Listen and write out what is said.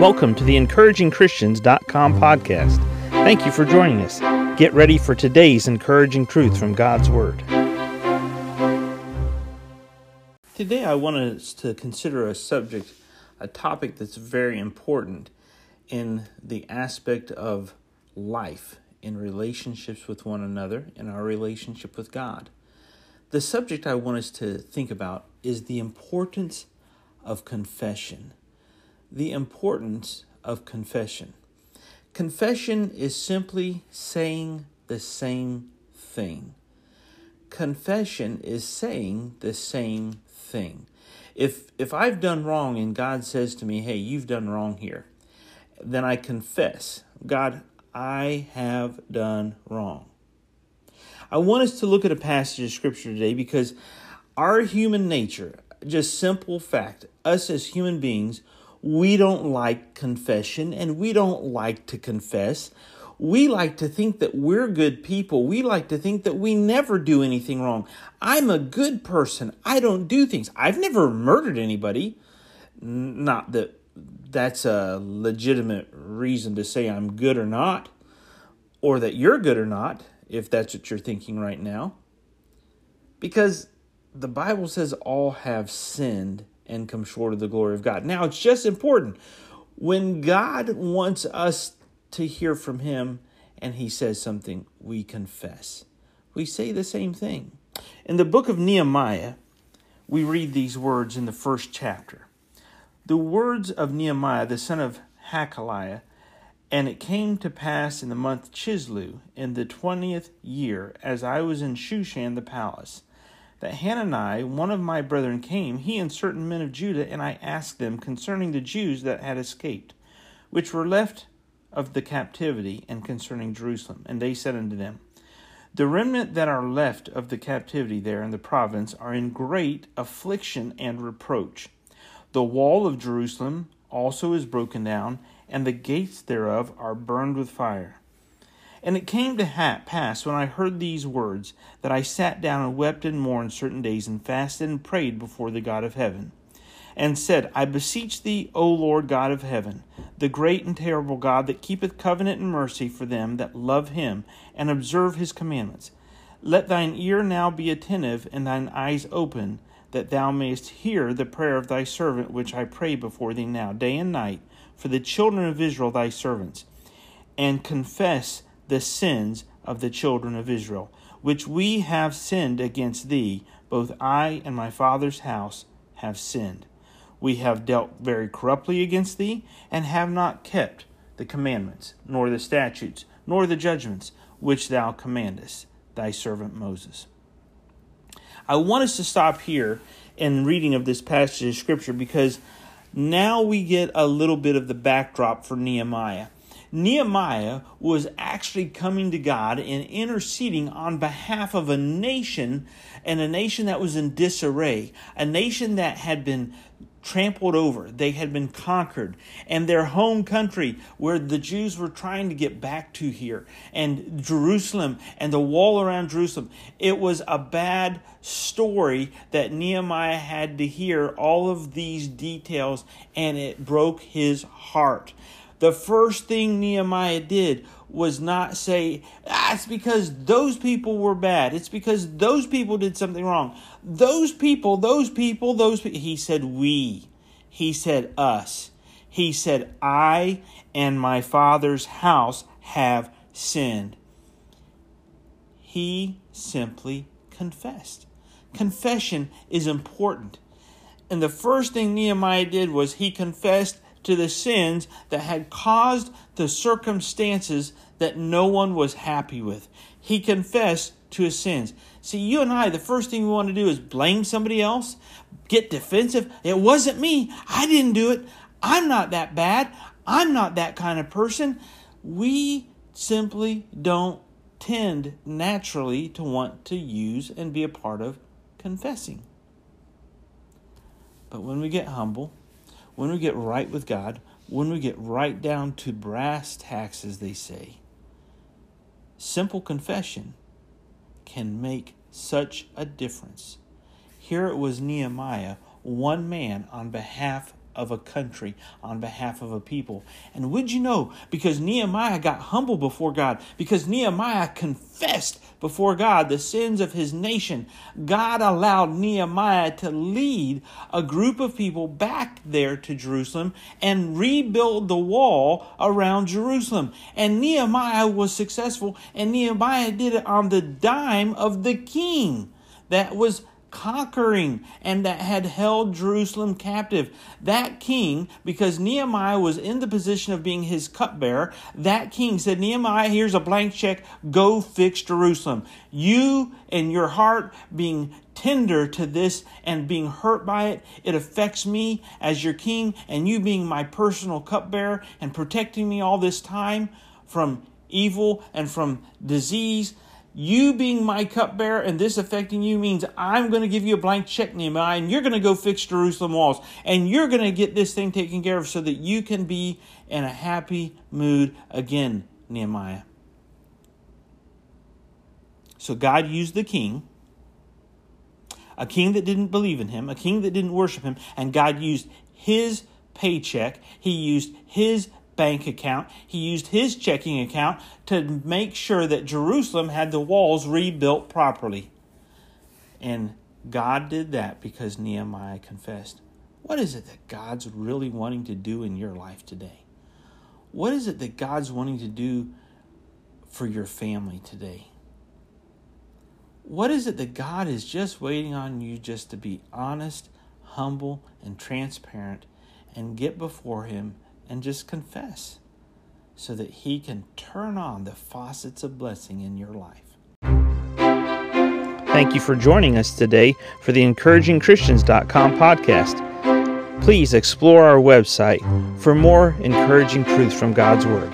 Welcome to the encouragingchristians.com podcast. Thank you for joining us. Get ready for today's encouraging truth from God's Word. Today, I want us to consider a subject, a topic that's very important in the aspect of life, in relationships with one another, in our relationship with God. The subject I want us to think about is the importance of confession. The importance of confession. Confession is simply saying the same thing. Confession is saying the same thing. If if I've done wrong and God says to me, "Hey, you've done wrong here," then I confess, God, I have done wrong. I want us to look at a passage of scripture today because our human nature, just simple fact, us as human beings, we don't like confession and we don't like to confess. We like to think that we're good people. We like to think that we never do anything wrong. I'm a good person. I don't do things. I've never murdered anybody. Not that that's a legitimate reason to say I'm good or not, or that you're good or not if that's what you're thinking right now. Because the Bible says all have sinned and come short of the glory of God. Now, it's just important when God wants us to hear from Him and He says something, we confess. We say the same thing. In the book of Nehemiah, we read these words in the first chapter. The words of Nehemiah, the son of Hachaliah, and it came to pass in the month Chisleu, in the twentieth year, as I was in Shushan the palace, that Hanani, one of my brethren, came, he and certain men of Judah, and I asked them concerning the Jews that had escaped, which were left of the captivity, and concerning Jerusalem. And they said unto them, The remnant that are left of the captivity there in the province are in great affliction and reproach. The wall of Jerusalem also is broken down and the gates thereof are burned with fire. And it came to pass when I heard these words that I sat down and wept and mourned certain days and fasted and prayed before the God of heaven, and said, I beseech thee, O Lord God of heaven, the great and terrible God that keepeth covenant and mercy for them that love him and observe his commandments. Let thine ear now be attentive and thine eyes open, that thou mayest hear the prayer of thy servant which I pray before thee now, day and night for the children of Israel thy servants, and confess the sins of the children of Israel, which we have sinned against thee, both I and my father's house have sinned. We have dealt very corruptly against thee, and have not kept the commandments, nor the statutes, nor the judgments which thou commandest thy servant Moses. I want us to stop here in reading of this passage of Scripture because now we get a little bit of the backdrop for Nehemiah. Nehemiah was actually coming to God and interceding on behalf of a nation and a nation that was in disarray, a nation that had been trampled over, they had been conquered, and their home country, where the Jews were trying to get back to here, and Jerusalem and the wall around Jerusalem. It was a bad story that Nehemiah had to hear all of these details, and it broke his heart. The first thing Nehemiah did was not say, ah, because those people were bad. It's because those people did something wrong. Those people, those people, those. He said, we. He said, us. He said, I and my father's house have sinned. He simply confessed. Confession is important. And the first thing Nehemiah did was he confessed to the sins that had caused the circumstances that no one was happy with. He confessed to his sins. See, you and I, the first thing we want to do is blame somebody else, get defensive. It wasn't me. I didn't do it. I'm not that bad. I'm not that kind of person. We simply don't tend naturally to want to use and be a part of confessing. But when we get humble, when we get right with God, when we get right down to brass tacks, as they say, simple confession can make such a difference. Here it was Nehemiah, one man on behalf of a country, on behalf of a people. And would you know, because Nehemiah got humble before God, because Nehemiah confessed before God the sins of his nation, God allowed Nehemiah to lead a group of people back there to Jerusalem and rebuild the wall around Jerusalem. And Nehemiah was successful, and Nehemiah did it on the dime of the king that was conquering and that had held Jerusalem captive. That king, because Nehemiah was in the position of being his cupbearer, that king said, Nehemiah, here's a blank check, go fix Jerusalem. You and your heart being tender to this and being hurt by it, it affects me as your king, and you being my personal cupbearer and protecting me all this time from evil and from disease you being my cupbearer and this affecting you means I'm going to give you a blank check, Nehemiah, and you're going to go fix Jerusalem walls. And you're going to get this thing taken care of so that you can be in a happy mood again, Nehemiah. So God used the king, a king that didn't believe in him, a king that didn't worship him, and God used his paycheck, he used his bank account. He used his checking account to make sure that Jerusalem had the walls rebuilt properly. And God did that because Nehemiah confessed. What is it that God's really wanting to do in your life today? What is it that God's wanting to do for your family today? What is it that God is just waiting on you just to be honest, humble, and transparent and get before Him and just confess so that He can turn on the faucets of blessing in your life. Thank you for joining us today for the encouragingchristians.com podcast. Please explore our website for more encouraging truths from God's Word.